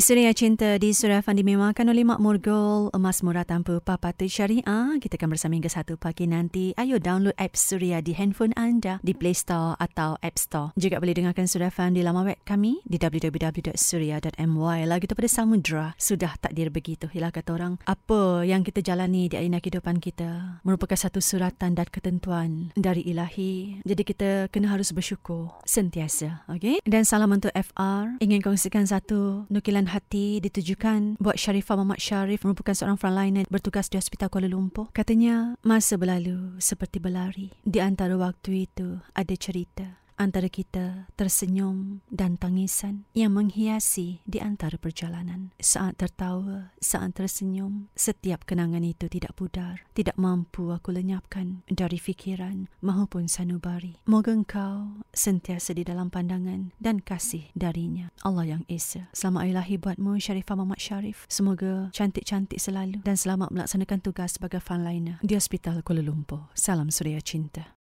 Suria Cinta di Suria Fan dimewakan oleh Mak Murgul, emas murah tanpa papatu syariah. Kita akan bersama hingga satu pagi nanti. Ayo download app Suria di handphone anda di Play Store atau App Store. Juga boleh dengarkan Suria Fan di laman web kami di www.suria.my. Lagu itu pada Samudra sudah takdir begitu. Hilah kata orang, apa yang kita jalani di arena kehidupan kita merupakan satu suratan dan ketentuan dari ilahi. Jadi kita kena harus bersyukur sentiasa. Okay? Dan salam untuk FR. Ingin kongsikan satu nukil panggilan hati ditujukan buat Sharifah Muhammad Sharif merupakan seorang frontliner bertugas di Hospital Kuala Lumpur. Katanya, masa berlalu seperti berlari. Di antara waktu itu, ada cerita antara kita tersenyum dan tangisan yang menghiasi di antara perjalanan. Saat tertawa, saat tersenyum, setiap kenangan itu tidak pudar, tidak mampu aku lenyapkan dari fikiran maupun sanubari. Moga engkau sentiasa di dalam pandangan dan kasih darinya. Allah yang Esa. Selamat ilahi buatmu Syarifah Muhammad Syarif. Semoga cantik-cantik selalu dan selamat melaksanakan tugas sebagai frontliner di Hospital Kuala Lumpur. Salam Suria Cinta.